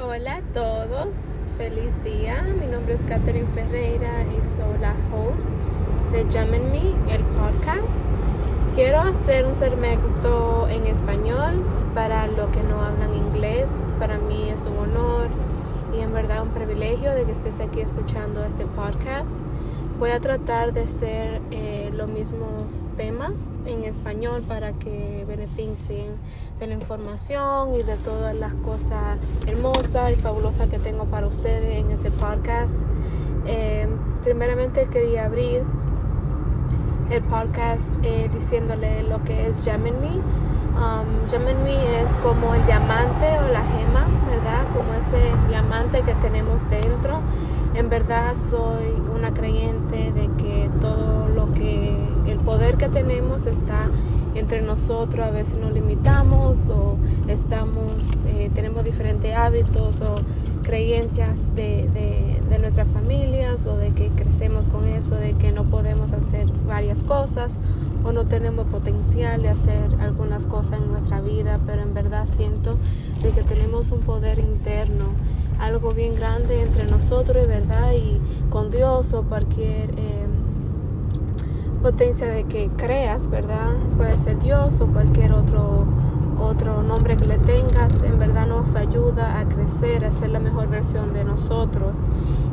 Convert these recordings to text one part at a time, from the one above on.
Hola a todos, feliz día. Mi nombre es Catherine Ferreira y soy la host de Me, el podcast. Quiero hacer un segmento en español para los que no hablan inglés. Para mí es un honor y en verdad un privilegio de que estés aquí escuchando este podcast. Voy a tratar de hacer eh, los mismos temas en español para que beneficien de la información y de todas las cosas hermosas y fabulosas que tengo para ustedes en este podcast. Eh, primeramente quería abrir el podcast eh, diciéndole lo que es Me. Um, Me es como el diamante o la gema, ¿verdad? Como ese diamante que tenemos dentro en verdad soy una creyente de que todo el poder que tenemos está entre nosotros, a veces nos limitamos o estamos, eh, tenemos diferentes hábitos o creencias de, de, de, nuestras familias o de que crecemos con eso, de que no podemos hacer varias cosas o no tenemos potencial de hacer algunas cosas en nuestra vida, pero en verdad siento de que tenemos un poder interno algo bien grande entre nosotros, ¿verdad? Y con Dios o cualquier eh, potencia de que creas, ¿verdad? Puede ser Dios o cualquier otro, otro nombre que le tengas, en verdad nos ayuda a crecer, a ser la mejor versión de nosotros.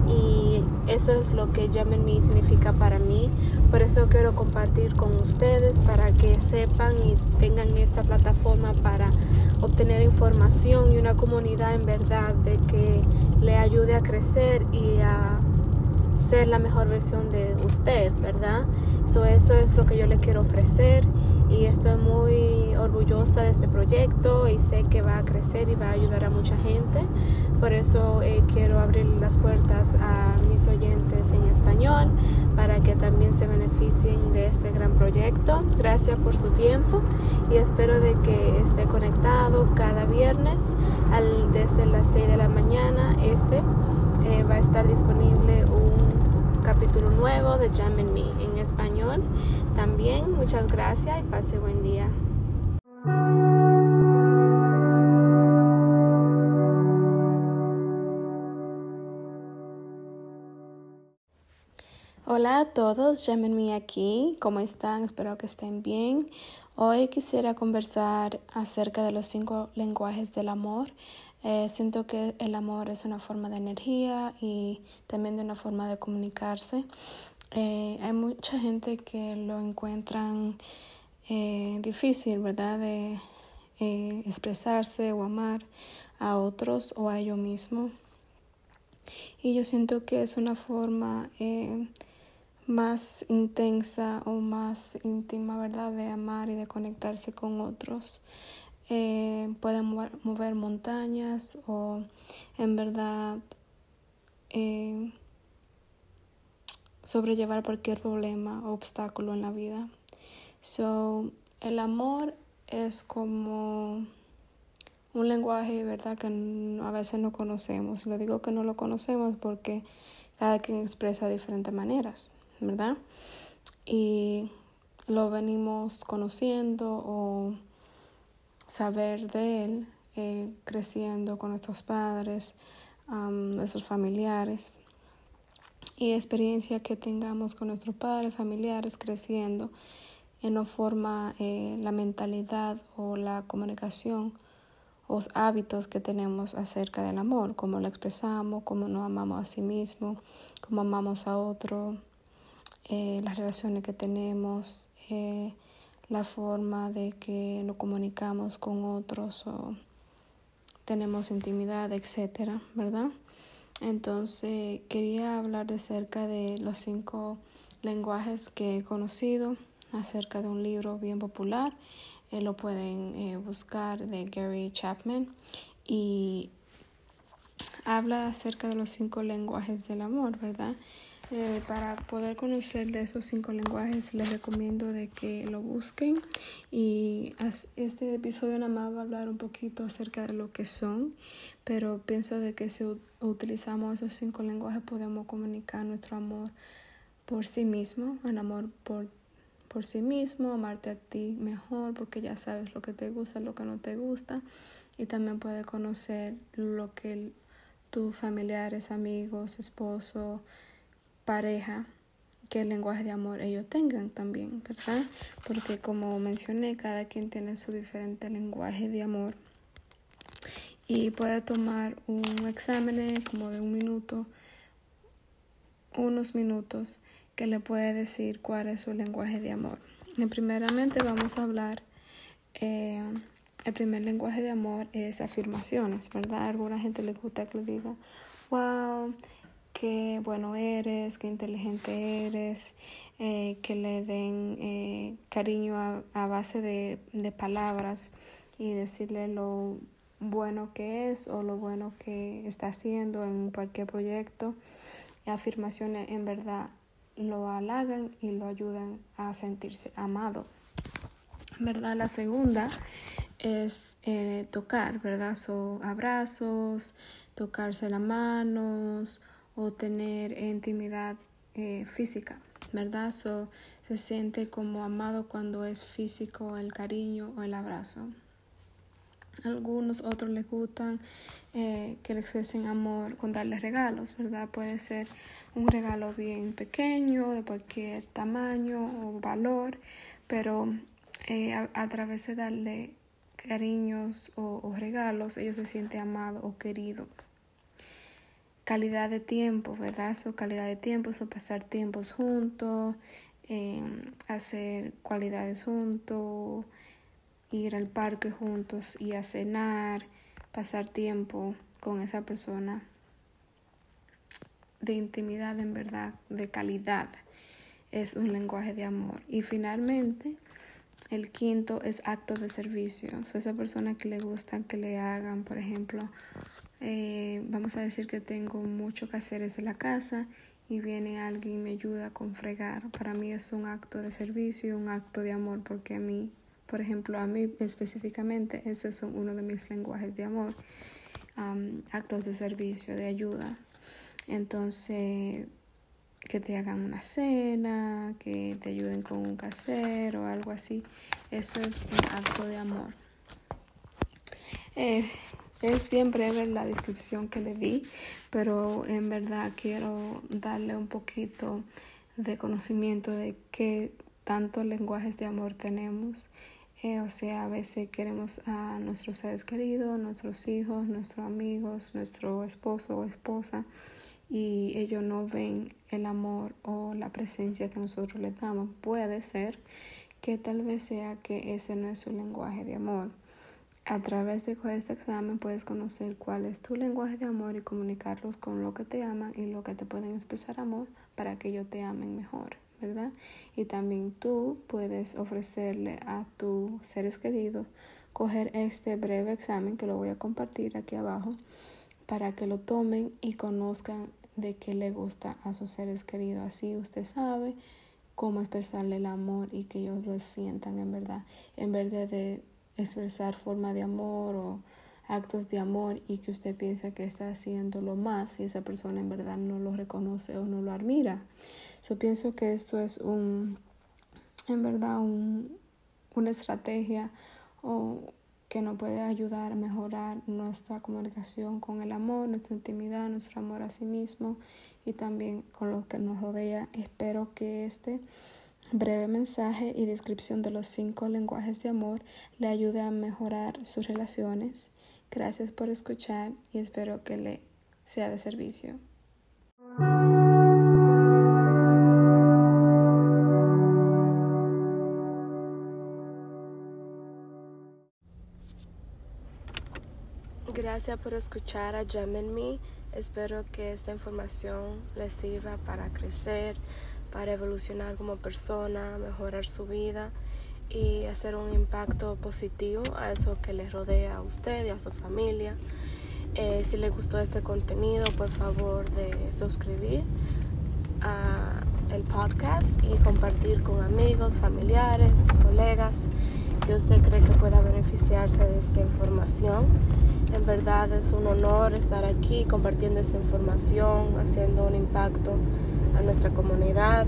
Y eso es lo que Llamen Me significa para mí. Por eso quiero compartir con ustedes para que sepan y tengan esta plataforma para obtener información y una comunidad en verdad de que le ayude a crecer y a ser la mejor versión de usted, ¿verdad? So, eso es lo que yo le quiero ofrecer y estoy muy orgullosa de este proyecto y sé que va a crecer y va a ayudar a mucha gente. Por eso eh, quiero abrir las puertas a mis oyentes en español para que también se beneficien de este gran proyecto. Gracias por su tiempo y espero de que esté conectado cada viernes al, desde las 6 de la mañana. Este eh, va a estar disponible capítulo nuevo de Jam and Me en español. También muchas gracias y pase buen día. Hola a todos, llámenme aquí. ¿Cómo están? Espero que estén bien. Hoy quisiera conversar acerca de los cinco lenguajes del amor. Eh, siento que el amor es una forma de energía y también de una forma de comunicarse. Eh, hay mucha gente que lo encuentran eh, difícil, ¿verdad? De expresarse o amar a otros o a ellos mismo. Y yo siento que es una forma más intensa o más íntima, ¿verdad? De amar y de conectarse con otros. Eh, pueden mover, montañas o en verdad eh, sobrellevar cualquier problema o obstáculo en la vida. So, el amor es como un lenguaje, ¿verdad? Que a veces no conocemos. Lo digo que no lo conocemos porque cada quien expresa de diferentes maneras. ¿Verdad? Y lo venimos conociendo o saber de él eh, creciendo con nuestros padres, nuestros familiares y experiencia que tengamos con nuestros padres, familiares creciendo en no forma eh, la mentalidad o la comunicación o hábitos que tenemos acerca del amor, cómo lo expresamos, cómo nos amamos a sí mismos, cómo amamos a otro, eh, las relaciones que tenemos, eh, la forma de que nos comunicamos con otros o tenemos intimidad, etcétera, ¿verdad? Entonces quería hablar de cerca de los cinco lenguajes que he conocido acerca de un libro bien popular. Eh, lo pueden buscar de Gary Chapman y habla acerca de los cinco lenguajes del amor, ¿verdad? Eh, para poder conocer de esos cinco lenguajes les recomiendo de que lo busquen. Y este episodio nada más va a hablar un poquito acerca de lo que son pero pienso de que si utilizamos esos cinco lenguajes podemos comunicar nuestro amor por sí mismo el amor por por sí mismo amarte a ti mejor porque ya sabes lo que te gusta lo que no te gusta. Y también puede conocer lo que tus familiares, amigos, esposo, pareja, qué lenguaje de amor ellos tengan también, ¿verdad? Porque como mencioné, cada quien tiene su diferente lenguaje de amor y puede tomar un examen como de un minuto, unos minutos, que le puede decir cuál es su lenguaje de amor. Y primeramente vamos a hablar, eh, el primer lenguaje de amor es afirmaciones, ¿verdad? A alguna gente le gusta que le diga, wow, qué bueno eres, qué inteligente eres, eh, que le den eh, cariño a, base de, palabras y decirle lo bueno que es o lo bueno que está haciendo en cualquier proyecto. Afirmaciones en verdad lo halagan y lo ayudan a sentirse amado. ¿Verdad? La segunda es eh, tocar, ¿verdad? So, abrazos, tocarse las manos o tener intimidad eh, física, ¿verdad? So, se siente como amado cuando es físico el cariño o el abrazo. Algunos otros les gustan eh, que le expresen amor con darles regalos, ¿verdad? Puede ser un regalo bien pequeño, de cualquier tamaño o valor, pero eh, a, través de darle cariños o, regalos, ellos se sienten amados o queridos calidad de tiempo, ¿verdad? Su calidad de tiempo, su pasar tiempos juntos, em, hacer cualidades juntos, ir al parque juntos y a cenar, pasar tiempo con esa persona de intimidad en verdad, de calidad, es un lenguaje de amor. Y finalmente, el quinto es actos de servicio. So, esa persona que le gusta que le hagan, por ejemplo, eh, vamos a decir que tengo mucho que hacer en la casa y viene alguien y me ayuda con fregar. Para mí es un acto de servicio, un acto de amor, porque a mí, por ejemplo, a mí específicamente, ese es uno de mis lenguajes de amor. actos de servicio, de ayuda. Entonces, que te hagan una cena, que te ayuden con un casero o algo así, eso es un acto de amor. Eh, es bien breve la descripción que le di, pero en verdad quiero darle un poquito de conocimiento de qué tantos lenguajes de amor tenemos. Eh, o sea, a veces queremos a nuestros seres queridos, nuestros hijos, nuestros amigos, nuestro esposo o esposa, y ellos no ven el amor o la presencia que nosotros les damos. Puede ser que tal vez sea que ese no es su lenguaje de amor. A través de este examen puedes conocer cuál es tu lenguaje de amor y comunicarlos con lo que te aman y lo que te pueden expresar amor para que ellos te amen mejor, ¿verdad? Y también tú puedes ofrecerle a tus seres queridos coger este breve examen que lo voy a compartir aquí abajo para que lo tomen y conozcan de qué le gusta a sus seres queridos. Así usted sabe cómo expresarle el amor y que ellos lo sientan en verdad, en vez de expresar forma de amor o actos de amor y que usted piensa que está haciendo lo más y esa persona en verdad no lo reconoce o no lo admira. Yo pienso que esto es un, en verdad, un, una estrategia o que nos puede ayudar a mejorar nuestra comunicación con el amor, nuestra intimidad, nuestro amor a sí mismo y también con lo que nos rodea. Espero que este breve mensaje y descripción de los cinco lenguajes de amor le ayude a mejorar sus relaciones. Gracias por escuchar y espero que le sea de servicio. Gracias por escuchar a Me. Espero que esta información les sirva para crecer, para evolucionar como persona, mejorar su vida y hacer un impacto positivo a eso que les rodea a usted y a su familia. Eh, si les gustó este contenido, por favor de suscribir a el podcast y compartir con amigos, familiares, colegas que usted cree que pueda beneficiarse de esta información. En verdad es un honor estar aquí compartiendo esta información, haciendo un impacto a nuestra comunidad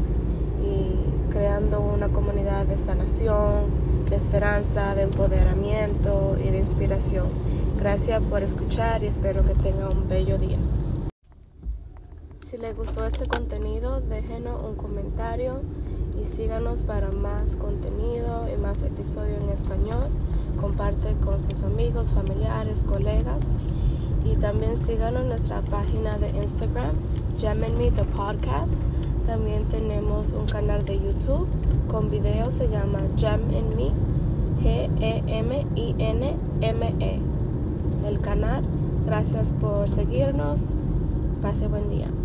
y creando una comunidad de sanación, de esperanza, de empoderamiento y de inspiración. Gracias por escuchar y espero que tenga un bello día. Si le gustó este contenido, déjenos un comentario y síganos para más contenido y más episodios en español. Comparte con sus amigos, familiares, colegas y también síganos en nuestra página de Instagram, Geminme the Podcast. También tenemos un canal de YouTube con videos, se llama Gem in Me, G-E-M-I-N-M-E. El canal, gracias por seguirnos. Pase buen día.